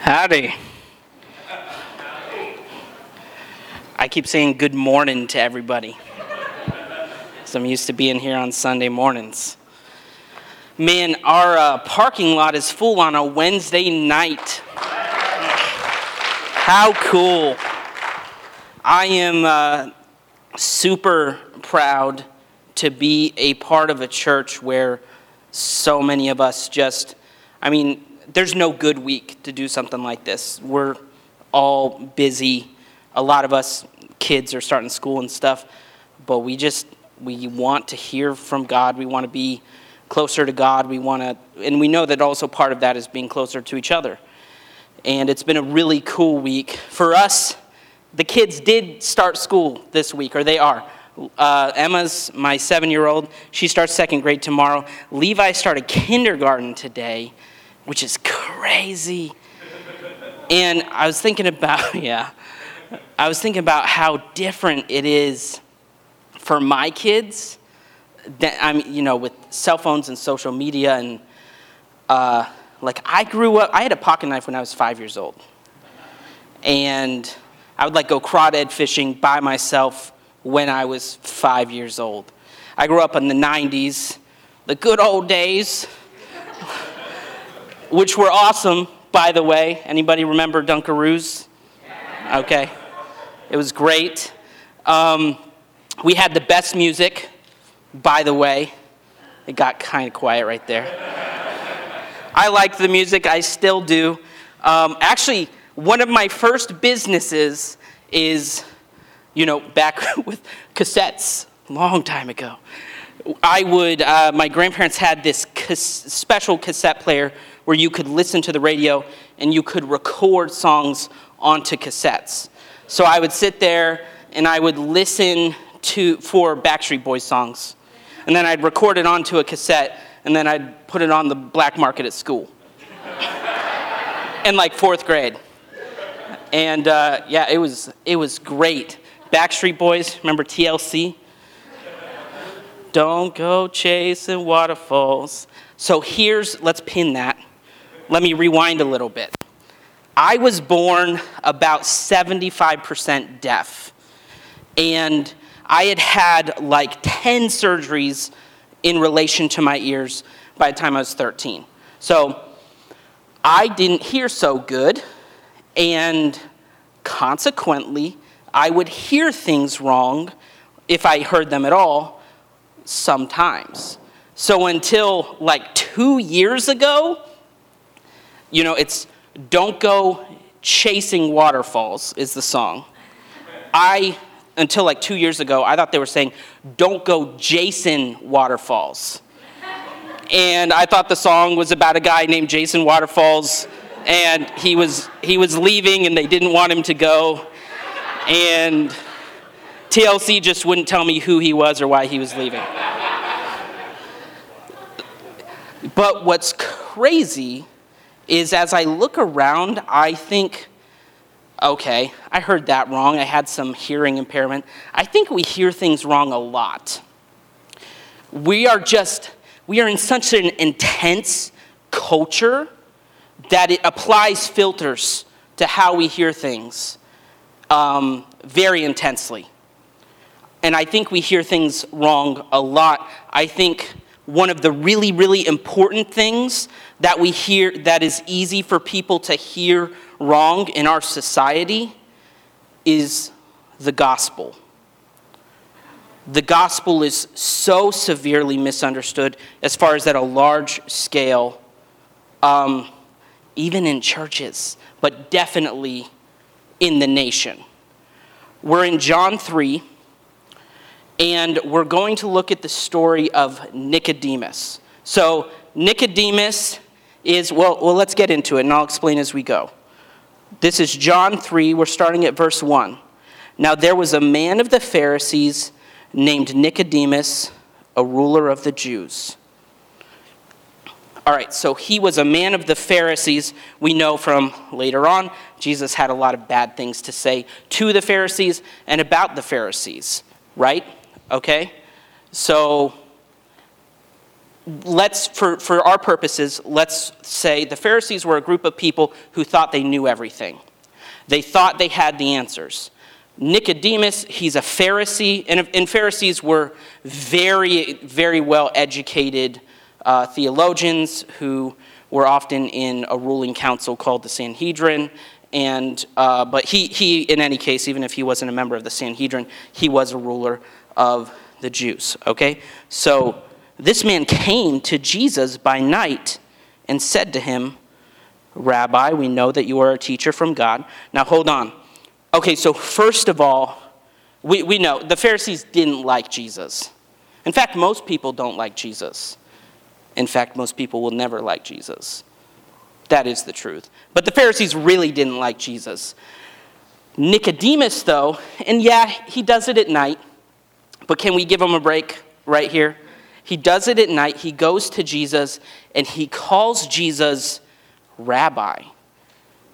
Howdy. I keep saying good morning to everybody. So I'm used to being here on Sunday mornings. Man, our uh, parking lot is full on a Wednesday night. How cool. I am uh, super proud to be a part of a church where so many of us just, I mean, there's no good week to do something like this. We're all busy. A lot of us kids are starting school and stuff, but we just we want to hear from God. We want to be closer to God. We want to and we know that also part of that is being closer to each other. And it's been a really cool week for us. The kids did start school this week, or they are. Uh, Emma's my seven year old. She starts second grade tomorrow. Levi started kindergarten today which is crazy. And I was thinking about, yeah, I was thinking about how different it is for my kids. That I'm, you know, with cell phones and social media, and uh, like I grew up, I had a pocket knife when I was five years old, and I would like go crawdad fishing by myself when I was five years old. I grew up in the 90s, the good old days which were awesome, by the way. Anybody remember Dunkaroos? Okay. It was great. Um, we had the best music, by the way. It got kind of quiet right there. I liked the music, I still do. Um, actually, one of my first businesses is, you know, back with cassettes, long time ago. I would, uh, my grandparents had this cas- special cassette player where you could listen to the radio and you could record songs onto cassettes. So I would sit there and I would listen to for Backstreet Boys songs. And then I'd record it onto a cassette and then I'd put it on the black market at school. in like fourth grade. And uh, yeah, it was, it was great. Backstreet Boys, remember TLC? Don't go chasing waterfalls. So here's, let's pin that let me rewind a little bit. I was born about 75% deaf, and I had had like 10 surgeries in relation to my ears by the time I was 13. So I didn't hear so good, and consequently, I would hear things wrong if I heard them at all sometimes. So until like two years ago, you know, it's Don't Go Chasing Waterfalls is the song. I, until like two years ago, I thought they were saying Don't Go Jason Waterfalls. And I thought the song was about a guy named Jason Waterfalls, and he was, he was leaving and they didn't want him to go. And TLC just wouldn't tell me who he was or why he was leaving. But what's crazy is as I look around, I think, okay, I heard that wrong. I had some hearing impairment. I think we hear things wrong a lot. We are just, we are in such an intense culture that it applies filters to how we hear things um, very intensely. And I think we hear things wrong a lot. I think one of the really, really important things that we hear that is easy for people to hear wrong in our society is the gospel. The gospel is so severely misunderstood as far as at a large scale, um, even in churches, but definitely in the nation. We're in John 3 and we're going to look at the story of Nicodemus. So, Nicodemus is, well, well, let's get into it, and I'll explain as we go. This is John 3, we're starting at verse 1. Now, there was a man of the Pharisees named Nicodemus, a ruler of the Jews. All right, so he was a man of the Pharisees. We know from later on, Jesus had a lot of bad things to say to the Pharisees and about the Pharisees, right? Okay? So let's, for, for our purposes, let's say the Pharisees were a group of people who thought they knew everything. They thought they had the answers. Nicodemus, he's a Pharisee, and, and Pharisees were very, very well educated uh, theologians who were often in a ruling council called the Sanhedrin. And, uh, but he, he, in any case, even if he wasn't a member of the Sanhedrin, he was a ruler of the Jews. Okay? So this man came to Jesus by night and said to him, Rabbi, we know that you are a teacher from God. Now hold on. Okay, so first of all, we, we know the Pharisees didn't like Jesus. In fact, most people don't like Jesus. In fact, most people will never like Jesus. That is the truth. But the Pharisees really didn't like Jesus. Nicodemus, though, and yeah, he does it at night, but can we give him a break right here? He does it at night. He goes to Jesus and he calls Jesus rabbi.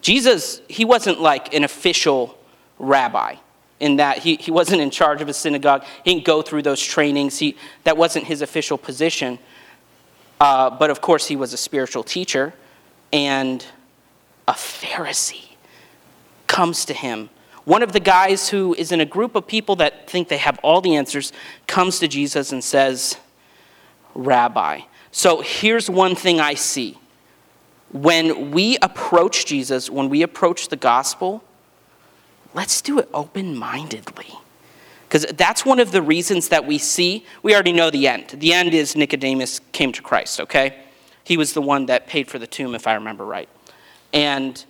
Jesus, he wasn't like an official rabbi in that he, he wasn't in charge of a synagogue. He didn't go through those trainings. He, that wasn't his official position. Uh, but of course, he was a spiritual teacher and a Pharisee comes to him. One of the guys who is in a group of people that think they have all the answers comes to Jesus and says, Rabbi. So here's one thing I see. When we approach Jesus, when we approach the gospel, let's do it open mindedly. Because that's one of the reasons that we see, we already know the end. The end is Nicodemus came to Christ, okay? He was the one that paid for the tomb, if I remember right. And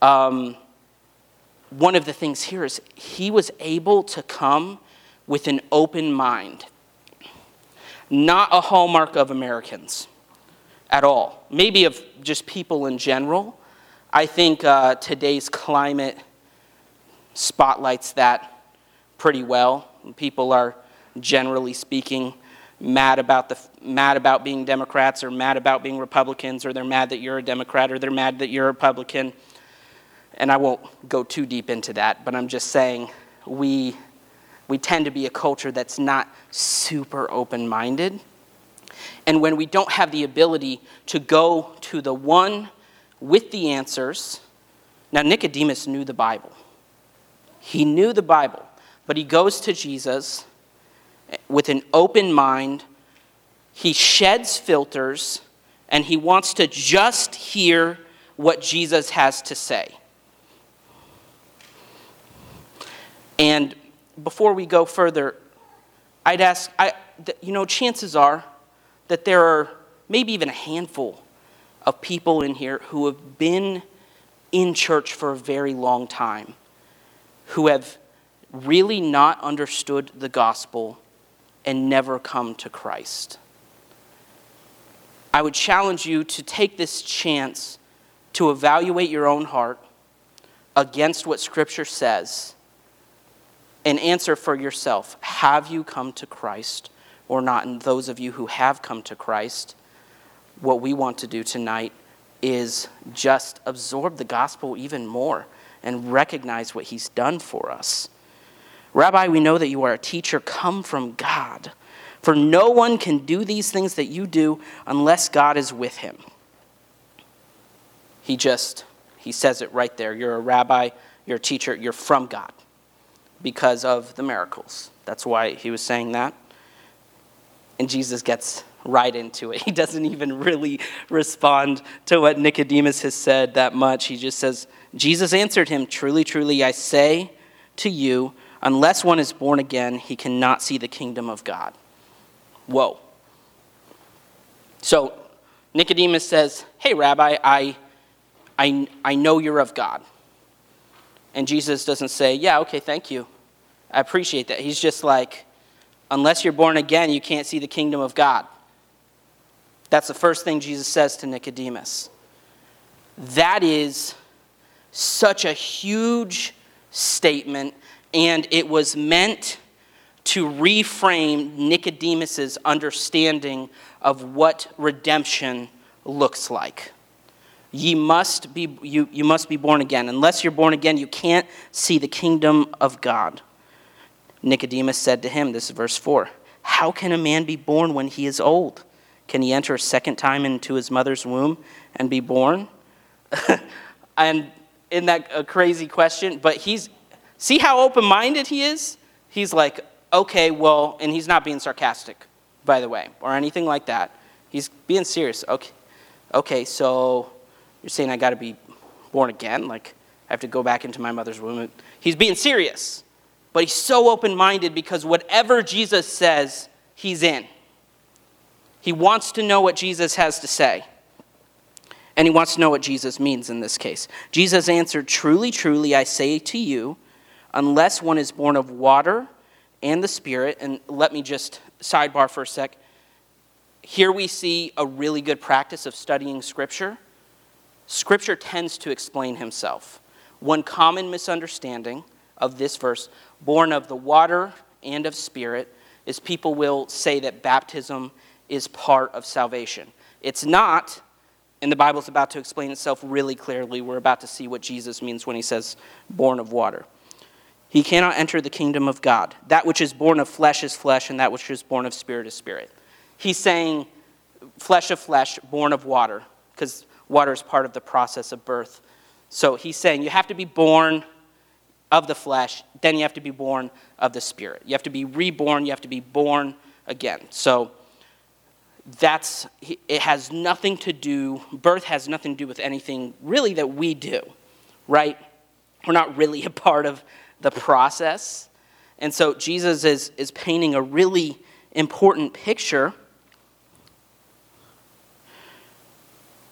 um, one of the things here is he was able to come with an open mind, not a hallmark of Americans at all, maybe of just people in general. I think uh, today's climate spotlights that pretty well. People are generally speaking mad about the mad about being Democrats or mad about being Republicans or they're mad that you're a Democrat or they're mad that you're a Republican. And I won't go too deep into that, but I'm just saying we we tend to be a culture that's not super open-minded. And when we don't have the ability to go to the one with the answers, now Nicodemus knew the Bible. He knew the Bible. But he goes to Jesus with an open mind. He sheds filters and he wants to just hear what Jesus has to say. And before we go further, I'd ask, I, you know, chances are that there are maybe even a handful of people in here who have been in church for a very long time, who have really not understood the gospel and never come to Christ. I would challenge you to take this chance to evaluate your own heart against what Scripture says and answer for yourself have you come to Christ or not? And those of you who have come to Christ, what we want to do tonight is just absorb the gospel even more and recognize what He's done for us. Rabbi, we know that you are a teacher come from God. For no one can do these things that you do unless God is with him. He just, he says it right there. You're a rabbi, you're a teacher, you're from God because of the miracles. That's why he was saying that. And Jesus gets right into it. He doesn't even really respond to what Nicodemus has said that much. He just says, Jesus answered him, Truly, truly, I say to you, Unless one is born again, he cannot see the kingdom of God. Whoa. So Nicodemus says, Hey, Rabbi, I, I, I know you're of God. And Jesus doesn't say, Yeah, okay, thank you. I appreciate that. He's just like, Unless you're born again, you can't see the kingdom of God. That's the first thing Jesus says to Nicodemus. That is such a huge statement and it was meant to reframe Nicodemus's understanding of what redemption looks like. Ye must be, you, you must be born again. Unless you're born again, you can't see the kingdom of God. Nicodemus said to him, this is verse 4, How can a man be born when he is old? Can he enter a second time into his mother's womb and be born? and in that a crazy question, but he's see how open-minded he is? He's like, okay, well, and he's not being sarcastic, by the way, or anything like that. He's being serious. Okay, okay, so you're saying I got to be born again? Like I have to go back into my mother's womb? He's being serious, but he's so open-minded because whatever Jesus says, he's in. He wants to know what Jesus has to say. And he wants to know what Jesus means in this case. Jesus answered, Truly, truly, I say to you, unless one is born of water and the Spirit, and let me just sidebar for a sec. Here we see a really good practice of studying Scripture. Scripture tends to explain himself. One common misunderstanding of this verse, born of the water and of Spirit, is people will say that baptism is part of salvation. It's not, and the Bible's about to explain itself really clearly. We're about to see what Jesus means when he says born of water. He cannot enter the kingdom of God. That which is born of flesh is flesh, and that which is born of spirit is spirit. He's saying flesh of flesh, born of water, because water is part of the process of birth. So he's saying you have to be born of the flesh, then you have to be born of the spirit. You have to be reborn, you have to be born again. So that's it has nothing to do birth has nothing to do with anything really that we do right we're not really a part of the process. And so Jesus is, is painting a really important picture.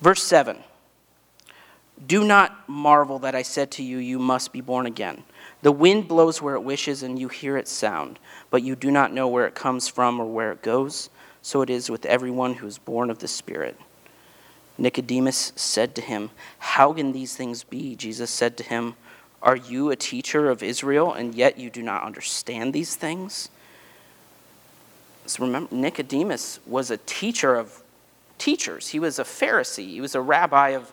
Verse 7 Do not marvel that I said to you, You must be born again. The wind blows where it wishes, and you hear its sound, but you do not know where it comes from or where it goes. So it is with everyone who is born of the Spirit. Nicodemus said to him, How can these things be? Jesus said to him, are you a teacher of Israel and yet you do not understand these things? So remember, Nicodemus was a teacher of teachers. He was a Pharisee. He was a rabbi of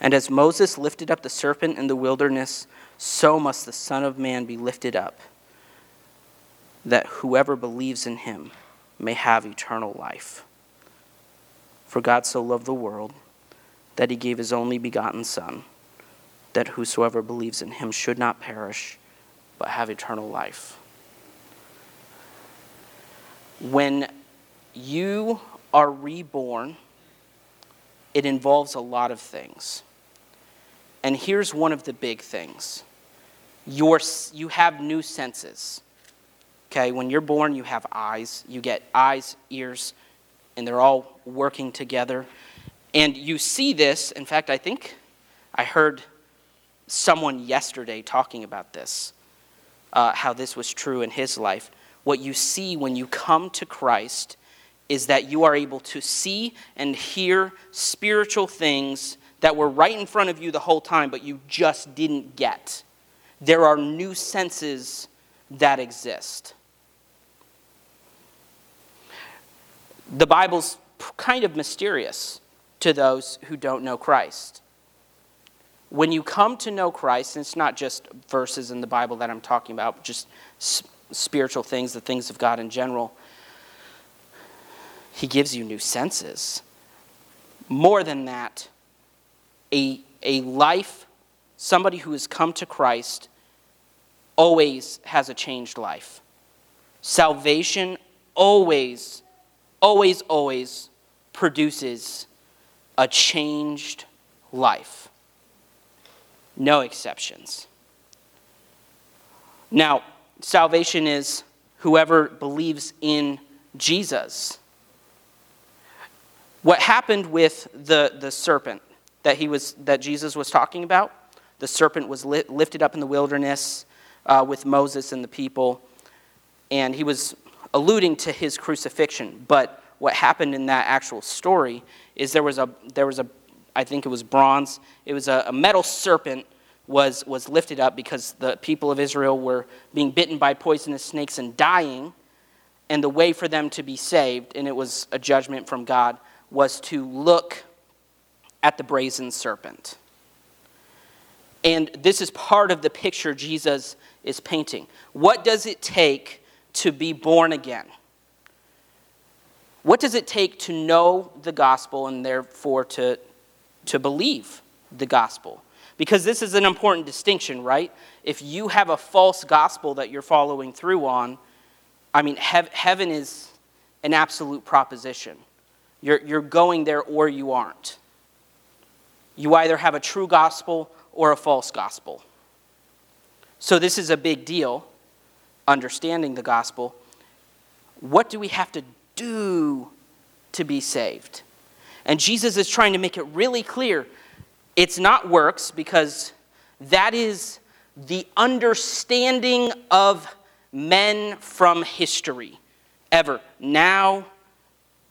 And as Moses lifted up the serpent in the wilderness, so must the Son of Man be lifted up, that whoever believes in him may have eternal life. For God so loved the world that he gave his only begotten Son, that whosoever believes in him should not perish but have eternal life. When you are reborn, it involves a lot of things. And here's one of the big things Your, you have new senses. Okay, when you're born, you have eyes. You get eyes, ears, and they're all working together. And you see this. In fact, I think I heard someone yesterday talking about this uh, how this was true in his life. What you see when you come to Christ is that you are able to see and hear spiritual things that were right in front of you the whole time, but you just didn't get. There are new senses that exist. The Bible's kind of mysterious to those who don't know Christ when you come to know Christ, and it's not just verses in the Bible that I'm talking about, just spiritual things, the things of God in general, He gives you new senses. More than that, a, a life, somebody who has come to Christ, always has a changed life. Salvation always, always, always produces a changed life no exceptions. Now, salvation is whoever believes in Jesus. What happened with the, the serpent that, he was, that Jesus was talking about? The serpent was lit, lifted up in the wilderness uh, with Moses and the people, and he was alluding to his crucifixion. But what happened in that actual story is there was a, there was a I think it was bronze. It was a, a metal serpent was, was lifted up because the people of Israel were being bitten by poisonous snakes and dying. And the way for them to be saved, and it was a judgment from God, was to look at the brazen serpent. And this is part of the picture Jesus is painting. What does it take to be born again? What does it take to know the gospel and therefore to, to believe the gospel? Because this is an important distinction, right? If you have a false gospel that you're following through on, I mean, heaven is an absolute proposition. You're, you're going there or you aren't. You either have a true gospel or a false gospel. So, this is a big deal, understanding the gospel. What do we have to do to be saved? And Jesus is trying to make it really clear it's not works because that is the understanding of men from history ever. Now,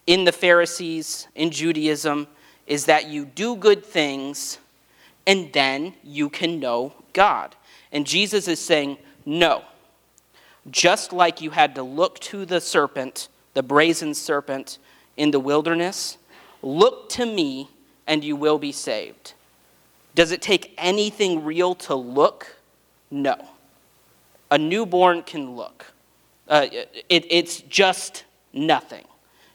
in the Pharisees, in Judaism, is that you do good things and then you can know God. And Jesus is saying, no. Just like you had to look to the serpent, the brazen serpent in the wilderness, look to me and you will be saved. Does it take anything real to look? No. A newborn can look. Uh, it, it's just nothing.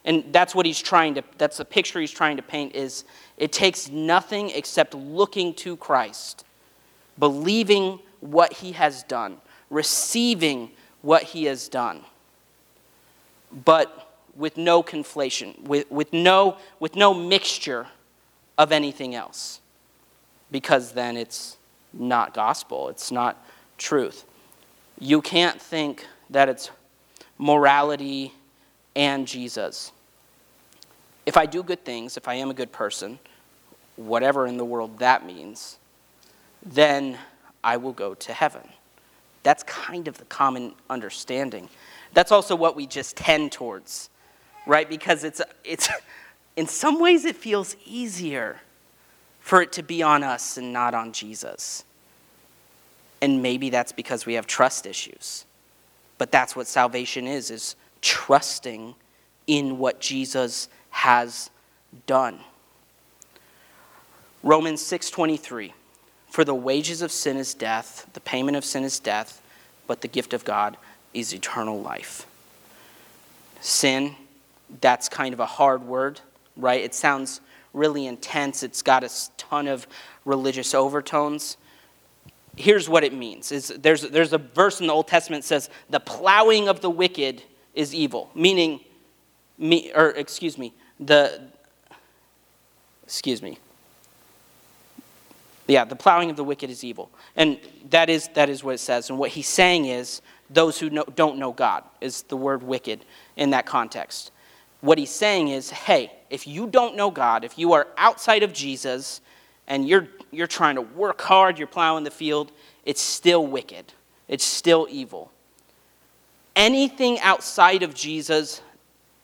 And that's what he's trying to, that's the picture he's trying to paint is it takes nothing except looking to Christ, believing what he has done, receiving what he has done. But with no conflation, with, with, no, with no mixture of anything else. Because then it's not gospel, it's not truth. You can't think that it's morality and Jesus. If I do good things, if I am a good person, whatever in the world that means, then I will go to heaven. That's kind of the common understanding. That's also what we just tend towards, right? Because it's, it's in some ways it feels easier for it to be on us and not on Jesus. And maybe that's because we have trust issues. But that's what salvation is, is trusting in what Jesus has done. Romans 6:23 For the wages of sin is death, the payment of sin is death, but the gift of God is eternal life. Sin, that's kind of a hard word, right? It sounds really intense. It's got a ton of religious overtones. Here's what it means. Is there's, there's a verse in the Old Testament that says, the plowing of the wicked is evil, meaning, me, or excuse me, the, excuse me, yeah, the plowing of the wicked is evil. And that is, that is what it says. And what he's saying is, those who know, don't know God is the word wicked in that context. What he's saying is, hey, if you don't know God, if you are outside of Jesus and you're, you're trying to work hard, you're plowing the field, it's still wicked. It's still evil. Anything outside of Jesus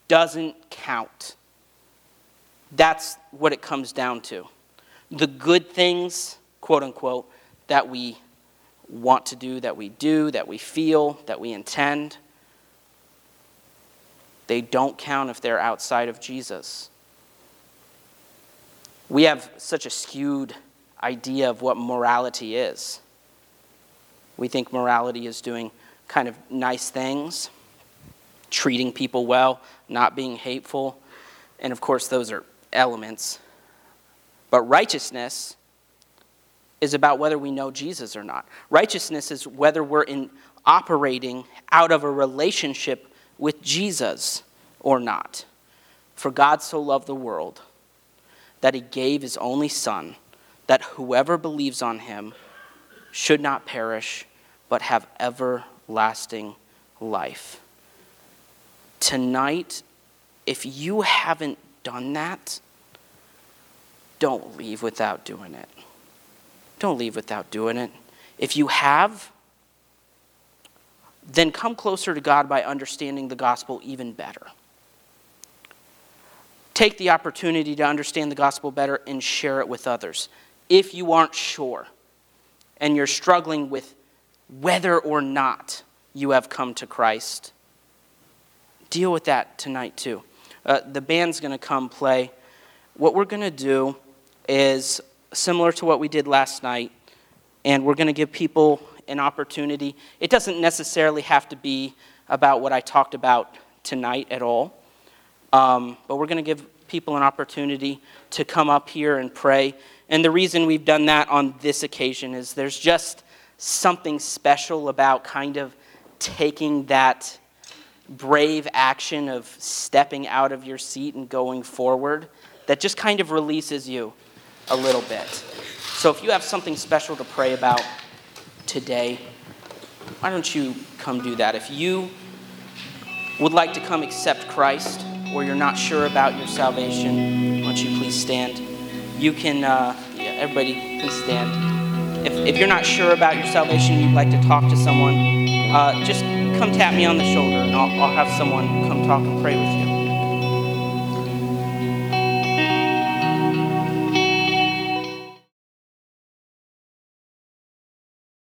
doesn't count. That's what it comes down to. The good things, quote unquote, that we want to do, that we do, that we feel, that we intend, they don't count if they're outside of Jesus. We have such a skewed idea of what morality is. We think morality is doing kind of nice things, treating people well, not being hateful. And of course, those are elements. But righteousness is about whether we know Jesus or not. Righteousness is whether we're in operating out of a relationship with Jesus or not. For God so loved the world that he gave his only Son, that whoever believes on him should not perish, but have everlasting life. Tonight, if you haven't done that, don't leave without doing it. Don't leave without doing it. If you have, then come closer to God by understanding the gospel even better. take the opportunity to understand the gospel better and share it with others. If you aren't sure and you're struggling with whether or not you have come to Christ, deal with that tonight too. Uh, the band's going to come play. What we're going to do is similar to what we did last night, and we're going to give people an opportunity. It doesn't necessarily have to be about what I talked about tonight at all, um, but we're going to give people an opportunity to come up here and pray. And the reason we've done that on this occasion is there's just something special about kind of taking that brave action of stepping out of your seat and going forward that just kind of releases you a little bit. So if you have something special to pray about today, why don't you come do that? If you would like to come accept Christ or you're not sure about your salvation, why don't you please stand? You can, uh, yeah, everybody, please stand. If, if you're not sure about your salvation, you'd like to talk to someone, uh, just come tap me on the shoulder and I'll, I'll have someone come talk and pray with you.